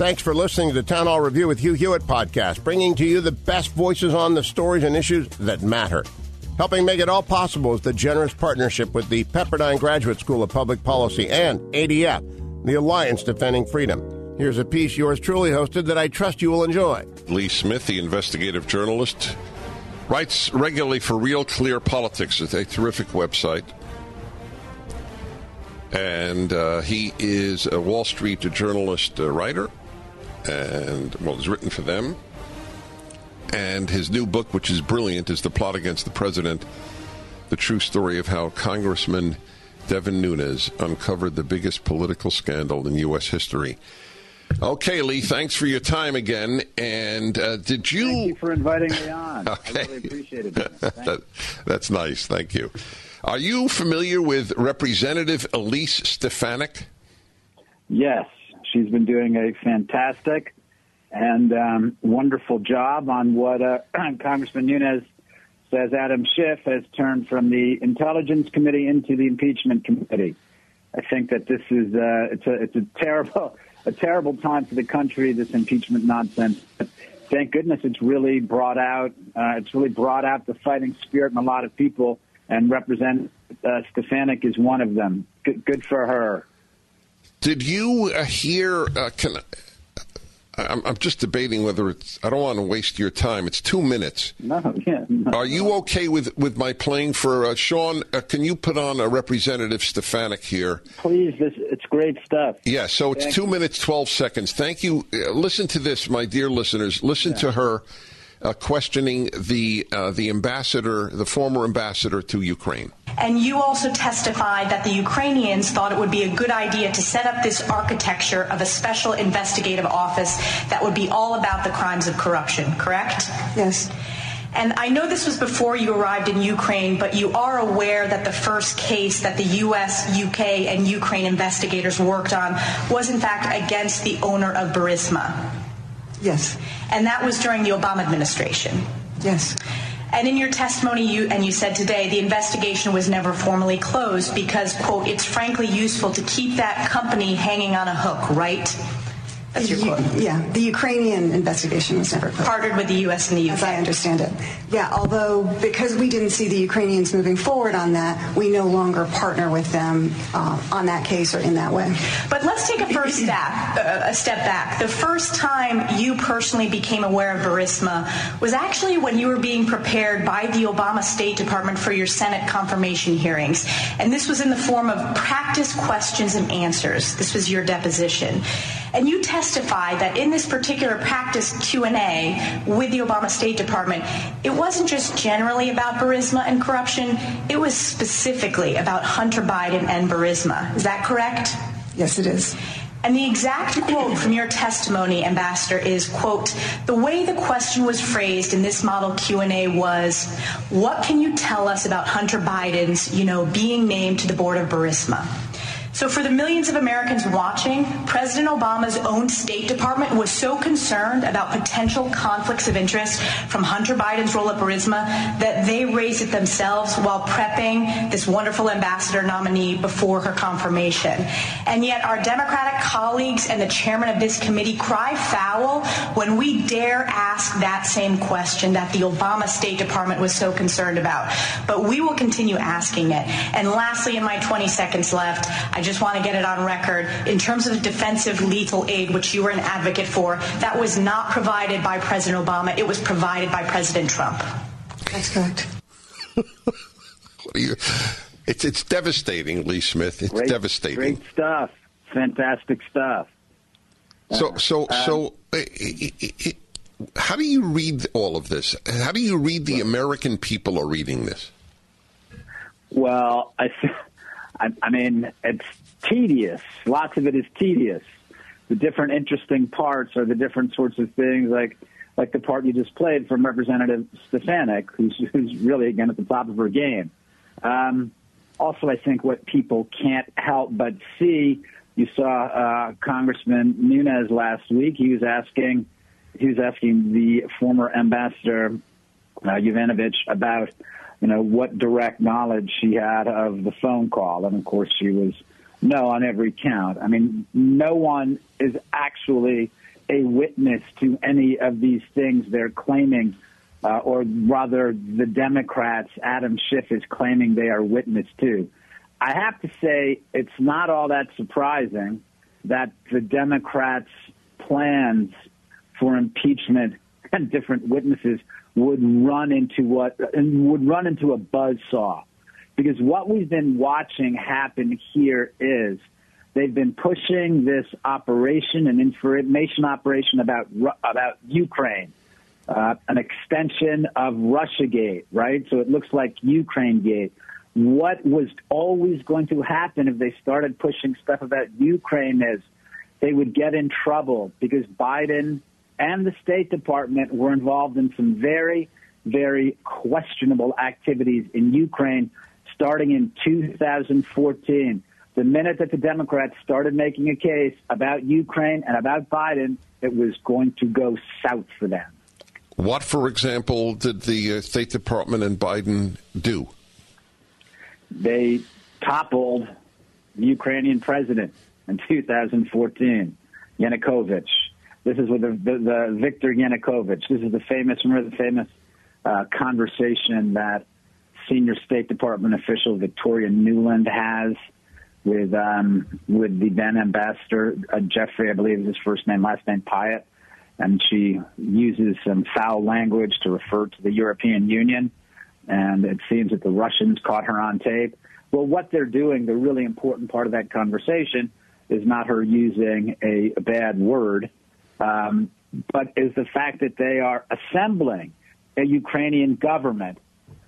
Thanks for listening to the Town Hall Review with Hugh Hewitt podcast, bringing to you the best voices on the stories and issues that matter. Helping make it all possible is the generous partnership with the Pepperdine Graduate School of Public Policy and ADF, the Alliance Defending Freedom. Here's a piece yours truly hosted that I trust you will enjoy. Lee Smith, the investigative journalist, writes regularly for Real Clear Politics. It's a terrific website. And uh, he is a Wall Street journalist uh, writer, and, well, he's written for them. And his new book, which is brilliant, is The Plot Against the President The True Story of How Congressman Devin Nunes uncovered the biggest political scandal in U.S. history. Okay, Lee, thanks for your time again. And uh, did you. Thank you for inviting me on. Okay. I really appreciate it. That, that's nice. Thank you. Are you familiar with Representative Elise Stefanik? Yes, she's been doing a fantastic and um, wonderful job on what uh, Congressman Nunes says Adam Schiff has turned from the Intelligence Committee into the Impeachment Committee. I think that this is uh, it's a it's a terrible a terrible time for the country. This impeachment nonsense. But thank goodness it's really brought out uh, it's really brought out the fighting spirit in a lot of people, and Representative uh, Stefanik is one of them. Good, good for her. Did you uh, hear? Uh, can I'm, I'm just debating whether it's. I don't want to waste your time. It's two minutes. No, yeah. no. Are you okay with, with my playing for uh, Sean? Uh, can you put on a Representative Stefanik here? Please, this it's great stuff. Yeah, so it's Thank two you. minutes, 12 seconds. Thank you. Uh, listen to this, my dear listeners. Listen to her uh, questioning the, uh, the ambassador, the former ambassador to Ukraine. And you also testified that the Ukrainians thought it would be a good idea to set up this architecture of a special investigative office that would be all about the crimes of corruption, correct? Yes. And I know this was before you arrived in Ukraine, but you are aware that the first case that the US, UK, and Ukraine investigators worked on was in fact against the owner of Burisma. Yes. And that was during the Obama administration. Yes. And in your testimony, you and you said today the investigation was never formally closed because, quote, it's frankly useful to keep that company hanging on a hook, right? That's your You- quote. yeah, the Ukrainian investigation was never closed. Partnered with the U.S. and the UK. As I understand it. Yeah, although because we didn't see the Ukrainians moving forward on that, we no longer partner with them uh, on that case or in that way. But let's take a first step, uh, a step back. The first time you personally became aware of Burisma was actually when you were being prepared by the Obama State Department for your Senate confirmation hearings, and this was in the form of practice questions and answers. This was your deposition. And you testified that in this particular practice Q&A with the Obama State Department, it wasn't just generally about Burisma and corruption, it was specifically about Hunter Biden and Burisma. Is that correct? Yes, it is. And the exact quote from your testimony, Ambassador, is, quote, the way the question was phrased in this model Q&A was, what can you tell us about Hunter Biden's, you know, being named to the board of Burisma? So for the millions of Americans watching, President Obama's own State Department was so concerned about potential conflicts of interest from Hunter Biden's role at Burisma that they raised it themselves while prepping this wonderful ambassador nominee before her confirmation. And yet our Democratic colleagues and the chairman of this committee cry foul when we dare ask that same question that the Obama State Department was so concerned about. But we will continue asking it. And lastly, in my 20 seconds left, I just want to get it on record. In terms of defensive lethal aid, which you were an advocate for, that was not provided by President Obama. It was provided by President Trump. That's correct. What do you- It's, it's devastating, Lee Smith. It's Great, devastating. Great stuff. Fantastic stuff. So, so, so, uh, i- i- i- how do you read all of this? How do you read the American people are reading this? Well, I, I, I mean, it's tedious. Lots of it is tedious. the different interesting parts are the different sorts of things like like the part you just played from Representative Stefanik, who's, who's really again at the top of her game. Um, also, I think what people can't help but see, you saw uh, Congressman Nunes last week. He was asking, he was asking the former ambassador uh, Yovanovitch about, you know, what direct knowledge she had of the phone call, and of course she was no on every count. I mean, no one is actually a witness to any of these things they're claiming, uh, or rather, the Democrats, Adam Schiff is claiming they are witness to. I have to say, it's not all that surprising that the Democrats' plans for impeachment and different witnesses would run into what and would run into a buzz saw because what we've been watching happen here is they've been pushing this operation, an information operation about about Ukraine, uh, an extension of RussiaGate, right? So it looks like Ukraine Gate. What was always going to happen if they started pushing stuff about Ukraine is they would get in trouble because Biden and the State Department were involved in some very, very questionable activities in Ukraine starting in 2014. The minute that the Democrats started making a case about Ukraine and about Biden, it was going to go south for them. What, for example, did the uh, State Department and Biden do? They toppled the Ukrainian president in 2014, Yanukovych. This is with the, the, the Viktor Yanukovych. This is the famous, remember the famous uh, conversation that senior State Department official Victoria Nuland has with um, with the then ambassador uh, Jeffrey, I believe is his first name, last name Pyatt, and she uses some foul language to refer to the European Union, and it seems that the Russians caught her on tape. Well, what they're doing, the really important part of that conversation, is not her using a, a bad word, um, but is the fact that they are assembling a Ukrainian government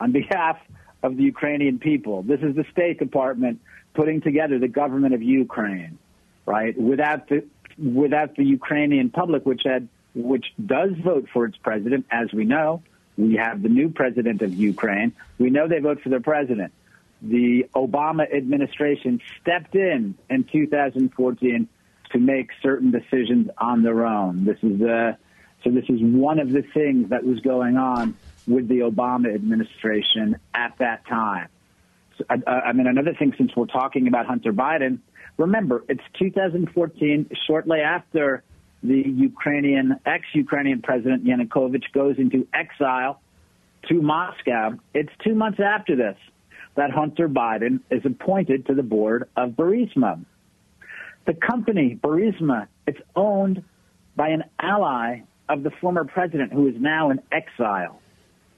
on behalf of the Ukrainian people. This is the State Department putting together the government of Ukraine, right? Without the without the Ukrainian public, which had which does vote for its president, as we know, we have the new president of Ukraine. We know they vote for their president. The Obama administration stepped in in 2014 to make certain decisions on their own. This is so. This is one of the things that was going on with the Obama administration at that time. So, I, I mean, another thing, since we're talking about Hunter Biden, remember, it's 2014, shortly after the Ukrainian, ex-Ukrainian president Yanukovych goes into exile to Moscow. It's two months after this that Hunter Biden is appointed to the board of Burisma. The company, Burisma, it's owned by an ally of the former president who is now in exile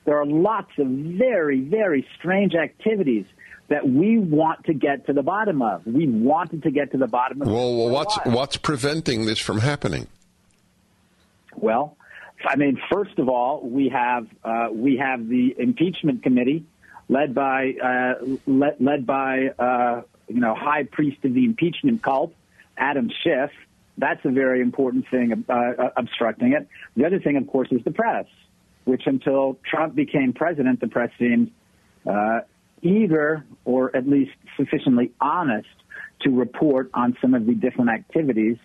there are lots of very, very strange activities that we want to get to the bottom of. We wanted to get to the bottom of. Well, well what's what's preventing this from happening? Well, I mean, first of all, we have uh, we have the impeachment committee led by uh, led, led by uh, you know high priest of the impeachment cult, Adam Schiff. That's a very important thing uh, obstructing it. The other thing, of course, is the press which until Trump became president, the press seemed uh, eager or at least sufficiently honest to report on some of the different activities,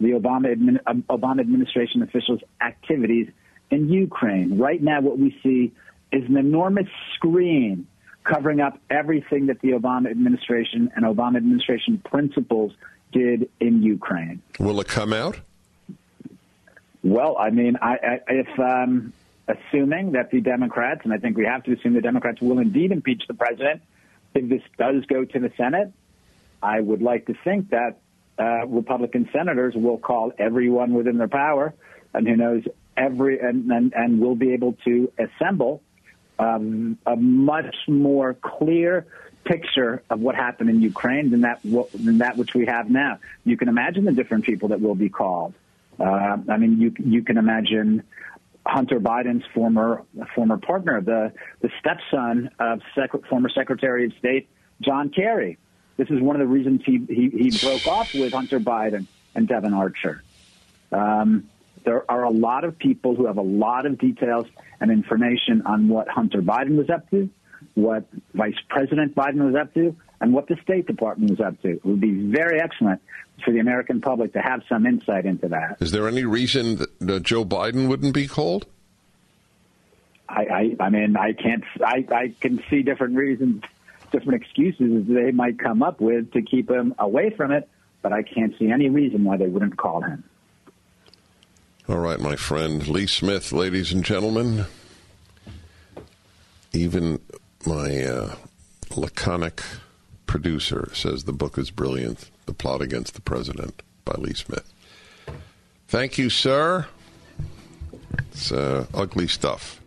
the Obama, uh, Obama administration officials' activities in Ukraine. Right now, what we see is an enormous screen covering up everything that the Obama administration and Obama administration principals did in Ukraine. Will it come out? Well, I mean, I, I, if um, assuming that the Democrats, and I think we have to assume the Democrats will indeed impeach the president if this does go to the Senate. I would like to think that uh, Republican senators will call everyone within their power, and who knows every and and, and will be able to assemble um, a much more clear picture of what happened in Ukraine than that than that which we have now. You can imagine the different people that will be called. Uh, I mean, you you can imagine Hunter Biden's former former partner, the the stepson of sec- former Secretary of State John Kerry. This is one of the reasons he, he, he broke off with Hunter Biden and Devon Archer. Um, there are a lot of people who have a lot of details and information on what Hunter Biden was up to, what Vice President Biden was up to, and what the State Department was up to. It would be very excellent for the American public to have some insight into that. Is there any reason that Joe Biden wouldn't be called? I, I, I mean, I can't. I, I can see different reasons, different excuses they might come up with to keep him away from it, but I can't see any reason why they wouldn't call him. All right, my friend Lee Smith, ladies and gentlemen. Even my uh, laconic producer says the book is brilliant. The Plot Against the President by Lee Smith. Thank you, sir. It's uh, ugly stuff.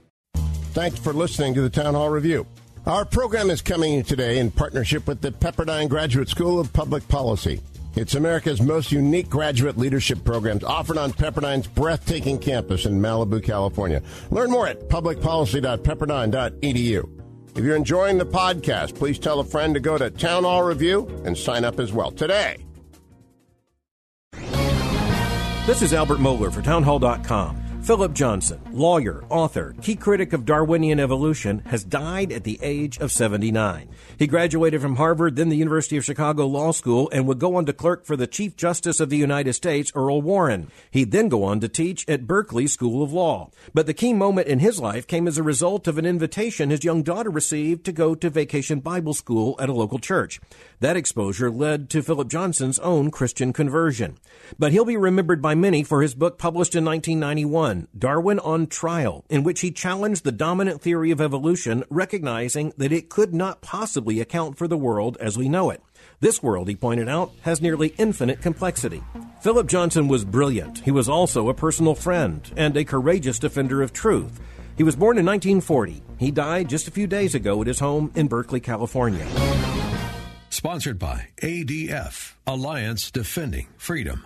Thanks for listening to the Town Hall Review. Our program is coming today in partnership with the Pepperdine Graduate School of Public Policy. It's America's most unique graduate leadership programs offered on Pepperdine's breathtaking campus in Malibu, California. Learn more at publicpolicy.pepperdine.edu. If you're enjoying the podcast, please tell a friend to go to Town Hall Review and sign up as well today. This is Albert Mohler for Townhall.com. Philip Johnson, lawyer, author, key critic of Darwinian evolution, has died at the age of 79. He graduated from Harvard, then the University of Chicago Law School, and would go on to clerk for the Chief Justice of the United States, Earl Warren. He'd then go on to teach at Berkeley School of Law. But the key moment in his life came as a result of an invitation his young daughter received to go to vacation Bible school at a local church. That exposure led to Philip Johnson's own Christian conversion. But he'll be remembered by many for his book published in 1991. Darwin on Trial, in which he challenged the dominant theory of evolution, recognizing that it could not possibly account for the world as we know it. This world, he pointed out, has nearly infinite complexity. Philip Johnson was brilliant. He was also a personal friend and a courageous defender of truth. He was born in 1940. He died just a few days ago at his home in Berkeley, California. Sponsored by ADF, Alliance Defending Freedom.